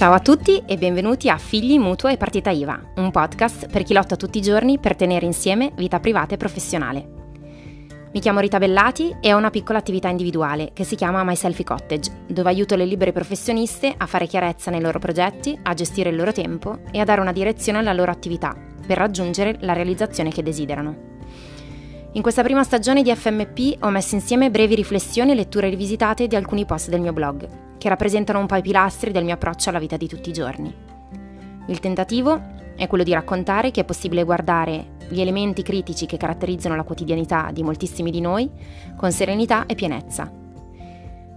Ciao a tutti e benvenuti a Figli, Mutuo e Partita IVA, un podcast per chi lotta tutti i giorni per tenere insieme vita privata e professionale. Mi chiamo Rita Bellati e ho una piccola attività individuale che si chiama My Selfie Cottage, dove aiuto le libere professioniste a fare chiarezza nei loro progetti, a gestire il loro tempo e a dare una direzione alla loro attività per raggiungere la realizzazione che desiderano. In questa prima stagione di FMP ho messo insieme brevi riflessioni e letture rivisitate di alcuni post del mio blog, che rappresentano un po' i pilastri del mio approccio alla vita di tutti i giorni. Il tentativo è quello di raccontare che è possibile guardare gli elementi critici che caratterizzano la quotidianità di moltissimi di noi con serenità e pienezza.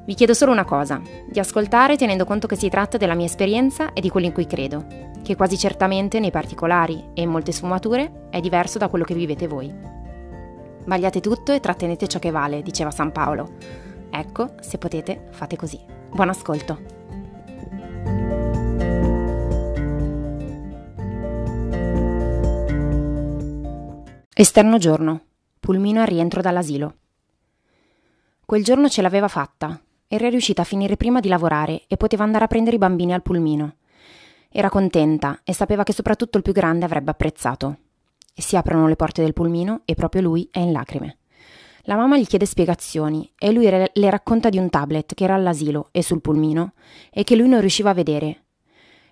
Vi chiedo solo una cosa, di ascoltare tenendo conto che si tratta della mia esperienza e di quello in cui credo, che quasi certamente nei particolari e in molte sfumature è diverso da quello che vivete voi. Vagliate tutto e trattenete ciò che vale, diceva San Paolo. Ecco, se potete, fate così. Buon ascolto. Esterno giorno. Pulmino al rientro dall'asilo. Quel giorno ce l'aveva fatta. Era riuscita a finire prima di lavorare e poteva andare a prendere i bambini al pulmino. Era contenta e sapeva che soprattutto il più grande avrebbe apprezzato si aprono le porte del pulmino e proprio lui è in lacrime. La mamma gli chiede spiegazioni e lui le racconta di un tablet che era all'asilo e sul pulmino e che lui non riusciva a vedere.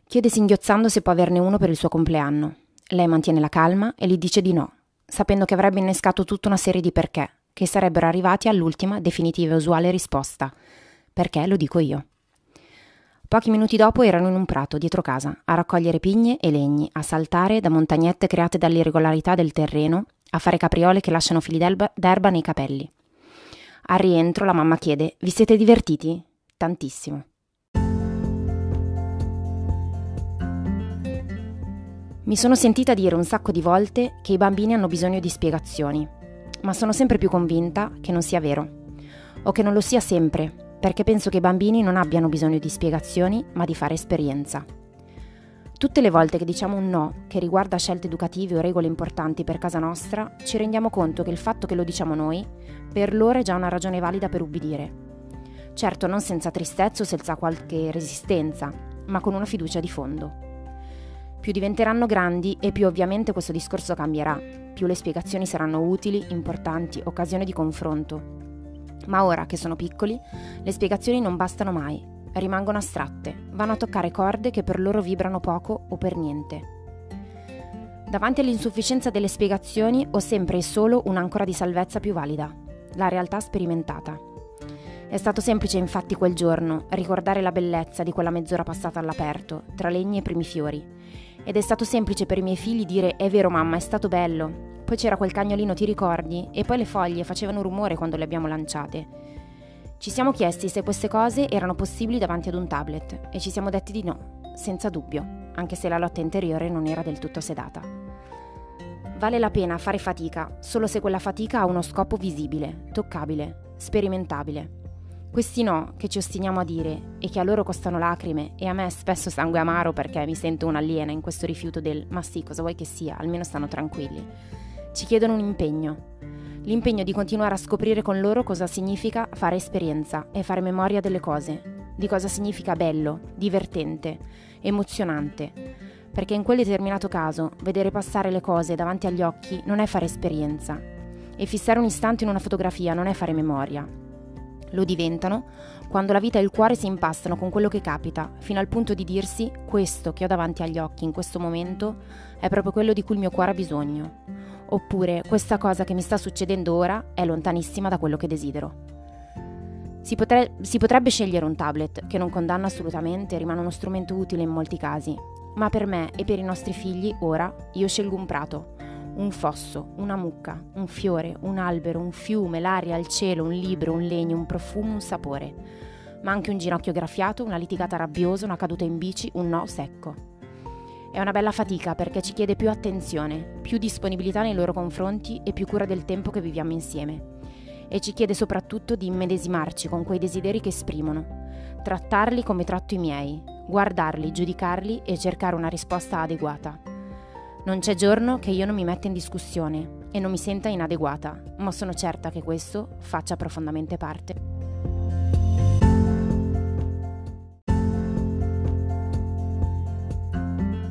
Chiede singhiozzando se può averne uno per il suo compleanno. Lei mantiene la calma e gli dice di no, sapendo che avrebbe innescato tutta una serie di perché, che sarebbero arrivati all'ultima, definitiva e usuale risposta. Perché lo dico io. Pochi minuti dopo erano in un prato dietro casa, a raccogliere pigne e legni, a saltare da montagnette create dall'irregolarità del terreno, a fare capriole che lasciano fili d'erba nei capelli. Al rientro la mamma chiede: Vi siete divertiti? Tantissimo. Mi sono sentita dire un sacco di volte che i bambini hanno bisogno di spiegazioni, ma sono sempre più convinta che non sia vero, o che non lo sia sempre, perché penso che i bambini non abbiano bisogno di spiegazioni, ma di fare esperienza. Tutte le volte che diciamo un no che riguarda scelte educative o regole importanti per casa nostra, ci rendiamo conto che il fatto che lo diciamo noi, per loro è già una ragione valida per ubbidire. Certo, non senza tristezza o senza qualche resistenza, ma con una fiducia di fondo. Più diventeranno grandi e più ovviamente questo discorso cambierà, più le spiegazioni saranno utili, importanti, occasione di confronto, ma ora che sono piccoli, le spiegazioni non bastano mai, rimangono astratte, vanno a toccare corde che per loro vibrano poco o per niente. Davanti all'insufficienza delle spiegazioni ho sempre e solo un'ancora di salvezza più valida, la realtà sperimentata. È stato semplice infatti quel giorno ricordare la bellezza di quella mezz'ora passata all'aperto, tra legni e primi fiori. Ed è stato semplice per i miei figli dire è vero mamma, è stato bello, poi c'era quel cagnolino, ti ricordi? E poi le foglie facevano rumore quando le abbiamo lanciate. Ci siamo chiesti se queste cose erano possibili davanti ad un tablet e ci siamo detti di no, senza dubbio, anche se la lotta interiore non era del tutto sedata. Vale la pena fare fatica solo se quella fatica ha uno scopo visibile, toccabile, sperimentabile. Questi no che ci ostiniamo a dire e che a loro costano lacrime e a me spesso sangue amaro perché mi sento un'aliena in questo rifiuto del ma sì, cosa vuoi che sia, almeno stanno tranquilli ci chiedono un impegno. L'impegno di continuare a scoprire con loro cosa significa fare esperienza e fare memoria delle cose, di cosa significa bello, divertente, emozionante. Perché in quel determinato caso vedere passare le cose davanti agli occhi non è fare esperienza e fissare un istante in una fotografia non è fare memoria. Lo diventano quando la vita e il cuore si impastano con quello che capita, fino al punto di dirsi questo che ho davanti agli occhi in questo momento è proprio quello di cui il mio cuore ha bisogno oppure questa cosa che mi sta succedendo ora è lontanissima da quello che desidero. Si, potre- si, potrebbe scegliere un tablet, che non condanna assolutamente, rimane uno strumento utile in molti casi, ma per me e per i nostri figli ora io scelgo un prato, un fosso, una mucca, un fiore, un albero, un fiume, l'aria, il cielo, un libro, un legno, un profumo, un sapore, ma anche un ginocchio graffiato, una litigata rabbiosa, una caduta in bici, un no secco. È una bella fatica perché ci chiede più attenzione, più disponibilità nei loro confronti e più cura del tempo che viviamo insieme. E ci chiede soprattutto di immedesimarci con quei desideri che esprimono, trattarli come tratto i miei, guardarli, giudicarli e cercare una risposta adeguata. Non c'è giorno che io non mi metta in discussione e non mi senta inadeguata, ma sono certa che questo faccia profondamente parte.